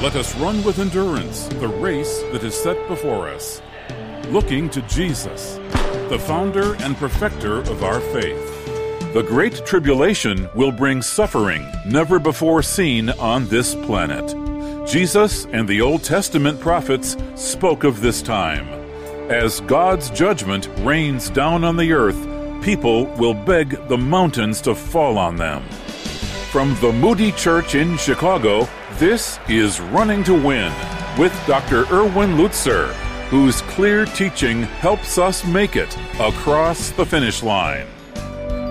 Let us run with endurance the race that is set before us, looking to Jesus, the founder and perfecter of our faith. The Great Tribulation will bring suffering never before seen on this planet. Jesus and the Old Testament prophets spoke of this time. As God's judgment rains down on the earth, people will beg the mountains to fall on them. From the Moody Church in Chicago, this is Running to Win with Dr. Erwin Lutzer, whose clear teaching helps us make it across the finish line.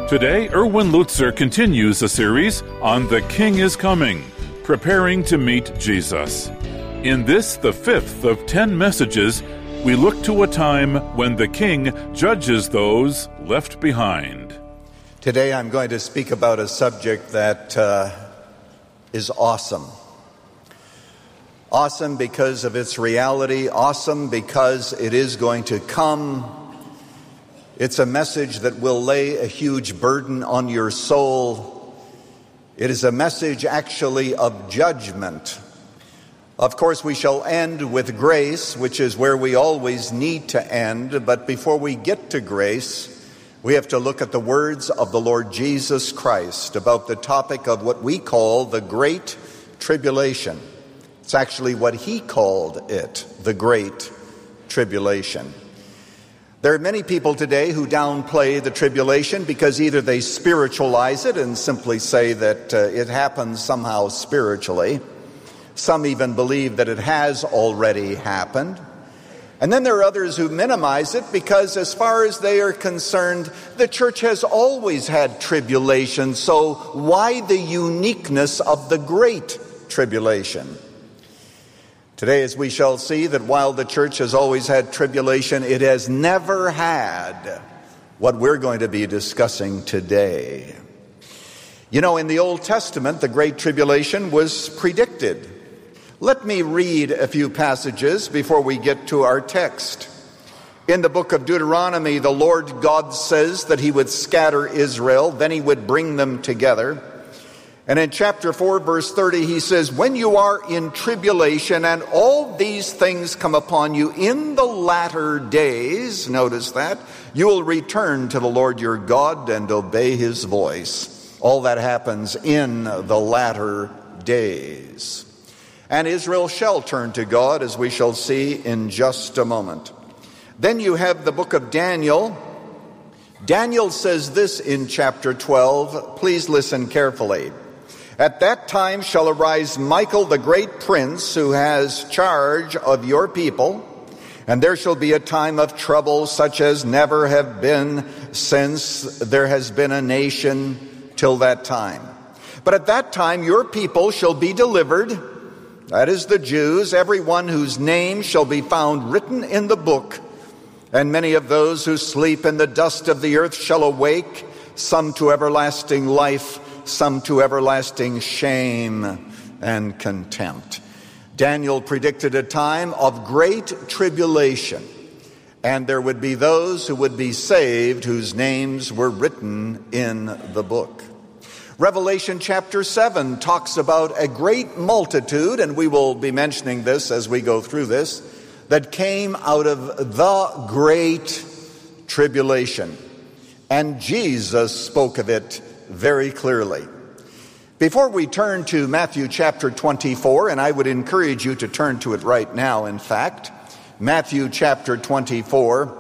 Today, Erwin Lutzer continues a series on The King is Coming, preparing to meet Jesus. In this, the fifth of ten messages, we look to a time when the King judges those left behind. Today I'm going to speak about a subject that uh, is awesome. Awesome because of its reality, awesome because it is going to come. It's a message that will lay a huge burden on your soul. It is a message actually of judgment. Of course, we shall end with grace, which is where we always need to end. But before we get to grace, we have to look at the words of the Lord Jesus Christ about the topic of what we call the Great Tribulation. It's actually what he called it, the Great Tribulation. There are many people today who downplay the tribulation because either they spiritualize it and simply say that uh, it happens somehow spiritually. Some even believe that it has already happened. And then there are others who minimize it because, as far as they are concerned, the church has always had tribulation, so why the uniqueness of the great tribulation? Today, as we shall see, that while the church has always had tribulation, it has never had what we're going to be discussing today. You know, in the Old Testament, the Great Tribulation was predicted. Let me read a few passages before we get to our text. In the book of Deuteronomy, the Lord God says that He would scatter Israel, then He would bring them together. And in chapter 4, verse 30, he says, When you are in tribulation and all these things come upon you in the latter days, notice that, you will return to the Lord your God and obey his voice. All that happens in the latter days. And Israel shall turn to God, as we shall see in just a moment. Then you have the book of Daniel. Daniel says this in chapter 12. Please listen carefully. At that time shall arise Michael the great prince, who has charge of your people, and there shall be a time of trouble such as never have been since there has been a nation till that time. But at that time your people shall be delivered, that is the Jews, everyone whose name shall be found written in the book, and many of those who sleep in the dust of the earth shall awake, some to everlasting life some to everlasting shame and contempt. Daniel predicted a time of great tribulation, and there would be those who would be saved whose names were written in the book. Revelation chapter 7 talks about a great multitude, and we will be mentioning this as we go through this, that came out of the great tribulation. And Jesus spoke of it very clearly. Before we turn to Matthew chapter 24, and I would encourage you to turn to it right now, in fact, Matthew chapter 24,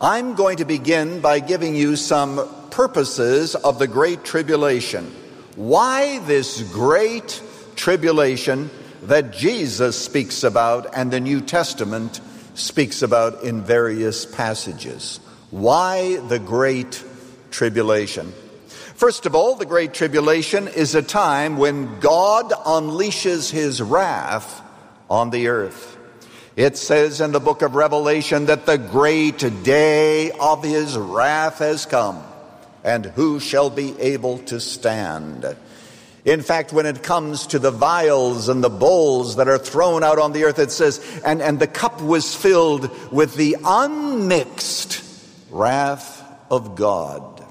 I'm going to begin by giving you some purposes of the Great Tribulation. Why this great tribulation that Jesus speaks about and the New Testament speaks about in various passages? Why the Great Tribulation? First of all, the Great Tribulation is a time when God unleashes his wrath on the earth. It says in the book of Revelation that the great day of his wrath has come, and who shall be able to stand? In fact, when it comes to the vials and the bowls that are thrown out on the earth, it says, and, and the cup was filled with the unmixed wrath of God.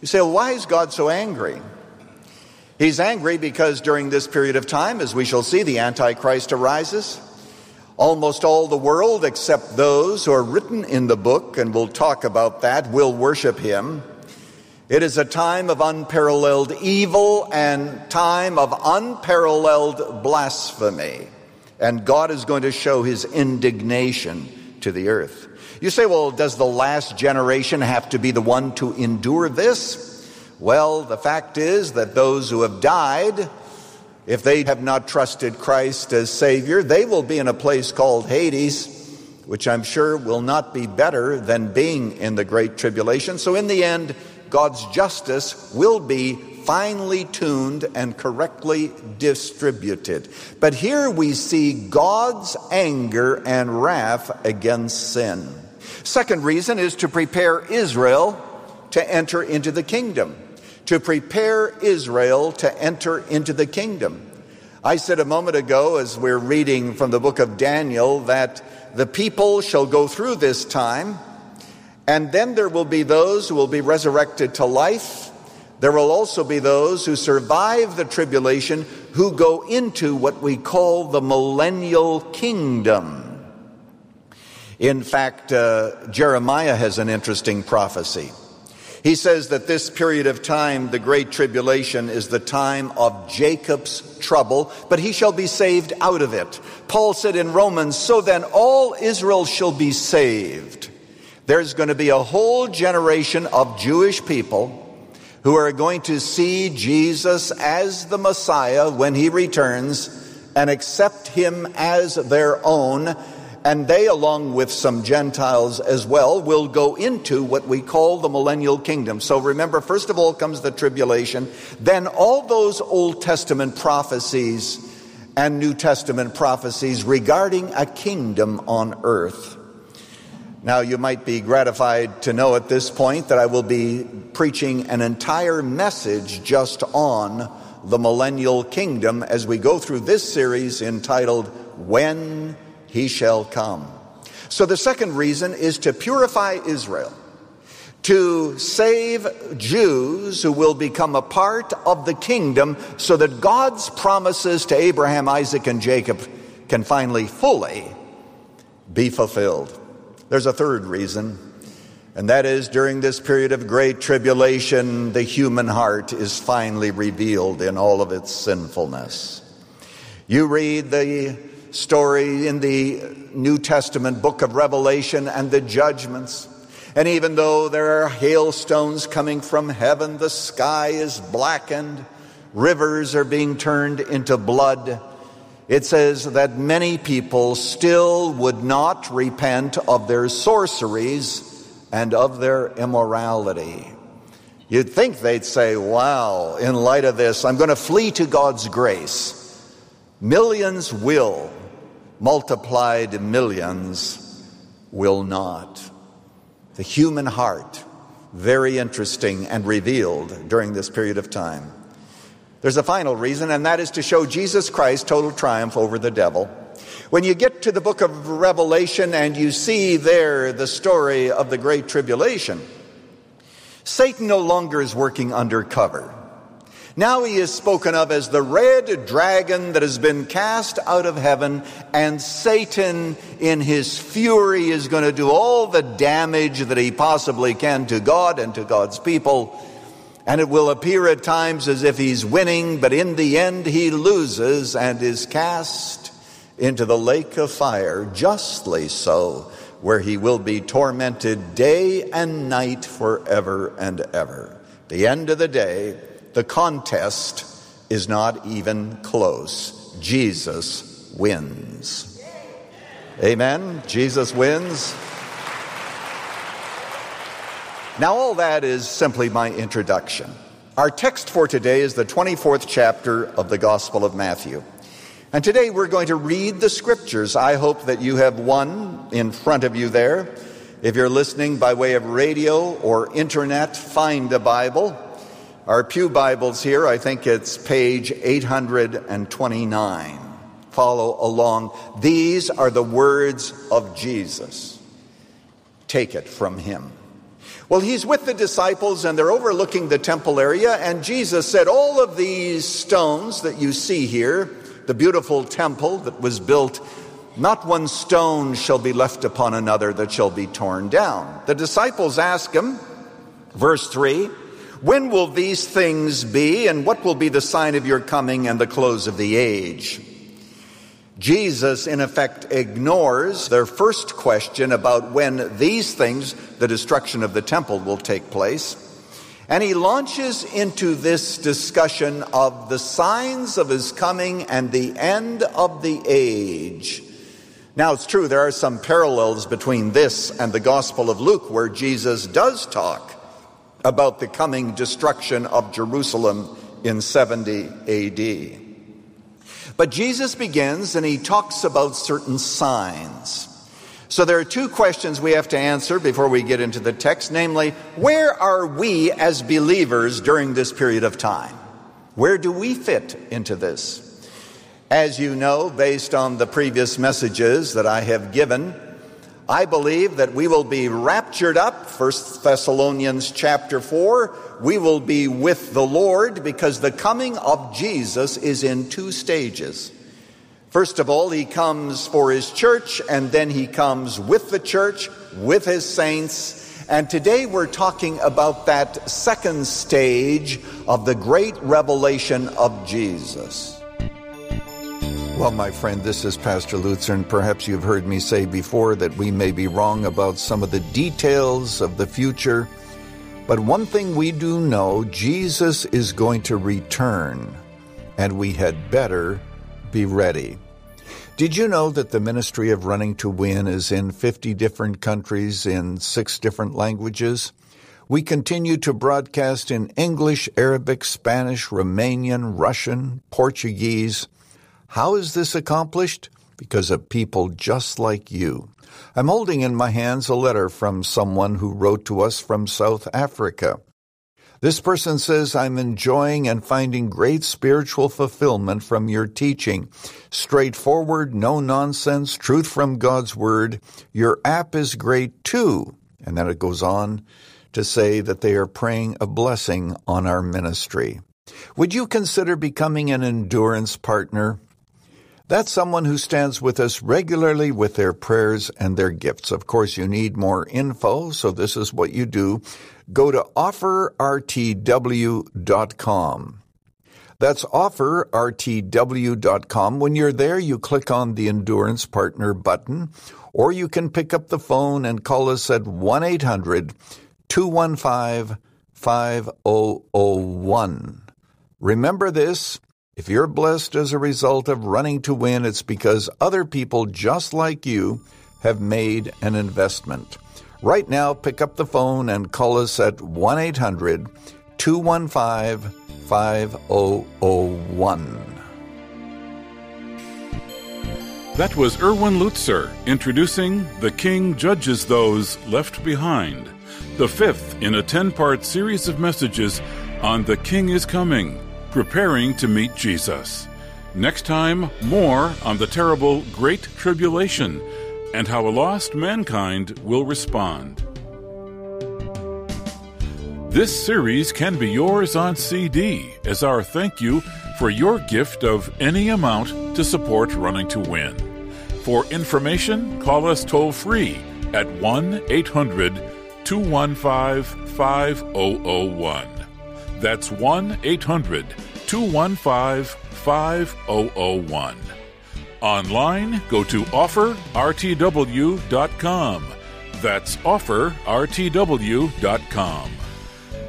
You say, well, why is God so angry? He's angry because during this period of time, as we shall see, the Antichrist arises. Almost all the world, except those who are written in the book, and we'll talk about that, will worship him. It is a time of unparalleled evil and time of unparalleled blasphemy. And God is going to show his indignation to the earth. You say, well, does the last generation have to be the one to endure this? Well, the fact is that those who have died, if they have not trusted Christ as Savior, they will be in a place called Hades, which I'm sure will not be better than being in the Great Tribulation. So, in the end, God's justice will be finely tuned and correctly distributed. But here we see God's anger and wrath against sin. Second reason is to prepare Israel to enter into the kingdom to prepare Israel to enter into the kingdom. I said a moment ago, as we're reading from the book of Daniel, that the people shall go through this time, and then there will be those who will be resurrected to life. There will also be those who survive the tribulation who go into what we call the millennial kingdom. In fact, uh, Jeremiah has an interesting prophecy. He says that this period of time, the Great Tribulation, is the time of Jacob's trouble, but he shall be saved out of it. Paul said in Romans, So then all Israel shall be saved. There's going to be a whole generation of Jewish people who are going to see Jesus as the Messiah when he returns and accept him as their own and they, along with some Gentiles as well, will go into what we call the millennial kingdom. So remember, first of all comes the tribulation, then all those Old Testament prophecies and New Testament prophecies regarding a kingdom on earth. Now, you might be gratified to know at this point that I will be preaching an entire message just on the millennial kingdom as we go through this series entitled When he shall come. So the second reason is to purify Israel, to save Jews who will become a part of the kingdom so that God's promises to Abraham, Isaac, and Jacob can finally fully be fulfilled. There's a third reason, and that is during this period of great tribulation, the human heart is finally revealed in all of its sinfulness. You read the story in the New Testament book of Revelation and the judgments. And even though there are hailstones coming from heaven, the sky is blackened, rivers are being turned into blood. It says that many people still would not repent of their sorceries and of their immorality. You'd think they'd say, Wow, in light of this, I'm going to flee to God's grace. Millions will, multiplied millions will not. The human heart, very interesting and revealed during this period of time. There's a final reason, and that is to show Jesus Christ total triumph over the devil. When you get to the book of Revelation and you see there the story of the Great Tribulation, Satan no longer is working undercover. Now he is spoken of as the red dragon that has been cast out of heaven, and Satan, in his fury, is going to do all the damage that he possibly can to God and to God's people. And it will appear at times as if he's winning, but in the end he loses and is cast into the lake of fire, justly so, where he will be tormented day and night forever and ever. The end of the day, the contest is not even close. Jesus wins. Amen. Jesus wins. Now, all that is simply my introduction. Our text for today is the 24th chapter of the Gospel of Matthew. And today we're going to read the scriptures. I hope that you have one in front of you there. If you're listening by way of radio or internet, find a Bible our Pew Bibles here, I think it's page 829. Follow along. These are the words of Jesus. Take it from him. Well, he's with the disciples and they're overlooking the temple area, and Jesus said, All of these stones that you see here, the beautiful temple that was built, not one stone shall be left upon another that shall be torn down. The disciples ask him, verse 3, When will these things be, and what will be the sign of your coming and the close of the age? Jesus, in effect, ignores their first question about when these things, the destruction of the temple, will take place. And he launches into this discussion of the signs of his coming and the end of the age. Now, it's true, there are some parallels between this and the Gospel of Luke, where Jesus does talk about the coming destruction of Jerusalem in 70 AD. But Jesus begins and he talks about certain signs. So there are two questions we have to answer before we get into the text namely, where are we as believers during this period of time? Where do we fit into this? As you know, based on the previous messages that I have given, I believe that we will be raptured up, 1 Thessalonians chapter 4. We will be with the Lord because the coming of Jesus is in two stages. First of all, he comes for his church, and then he comes with the church, with his saints. And today we're talking about that second stage of the great revelation of Jesus. Well, my friend, this is Pastor Lutzer, and perhaps you've heard me say before that we may be wrong about some of the details of the future. But one thing we do know Jesus is going to return, and we had better be ready. Did you know that the ministry of Running to Win is in 50 different countries in six different languages? We continue to broadcast in English, Arabic, Spanish, Romanian, Russian, Portuguese, how is this accomplished? Because of people just like you. I'm holding in my hands a letter from someone who wrote to us from South Africa. This person says, I'm enjoying and finding great spiritual fulfillment from your teaching. Straightforward, no nonsense, truth from God's Word. Your app is great too. And then it goes on to say that they are praying a blessing on our ministry. Would you consider becoming an endurance partner? That's someone who stands with us regularly with their prayers and their gifts. Of course, you need more info, so this is what you do. Go to offerrtw.com. That's offerrtw.com. When you're there, you click on the Endurance Partner button, or you can pick up the phone and call us at 1 800 215 5001. Remember this if you're blessed as a result of running to win, it's because other people just like you have made an investment. Right now, pick up the phone and call us at 1 800 215 5001. That was Erwin Lutzer introducing The King Judges Those Left Behind, the fifth in a 10 part series of messages on The King is Coming preparing to meet Jesus. Next time, more on the terrible Great Tribulation and how a lost mankind will respond. This series can be yours on CD as our thank you for your gift of any amount to support Running to Win. For information, call us toll free at 1 800 215 5001. That's 1 800 215 5001. Online, go to offerrtw.com. That's offerrtw.com.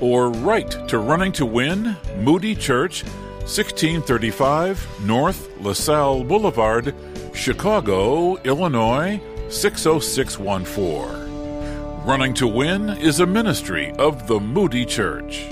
Or write to Running to Win, Moody Church, 1635 North LaSalle Boulevard, Chicago, Illinois, 60614. Running to Win is a ministry of the Moody Church.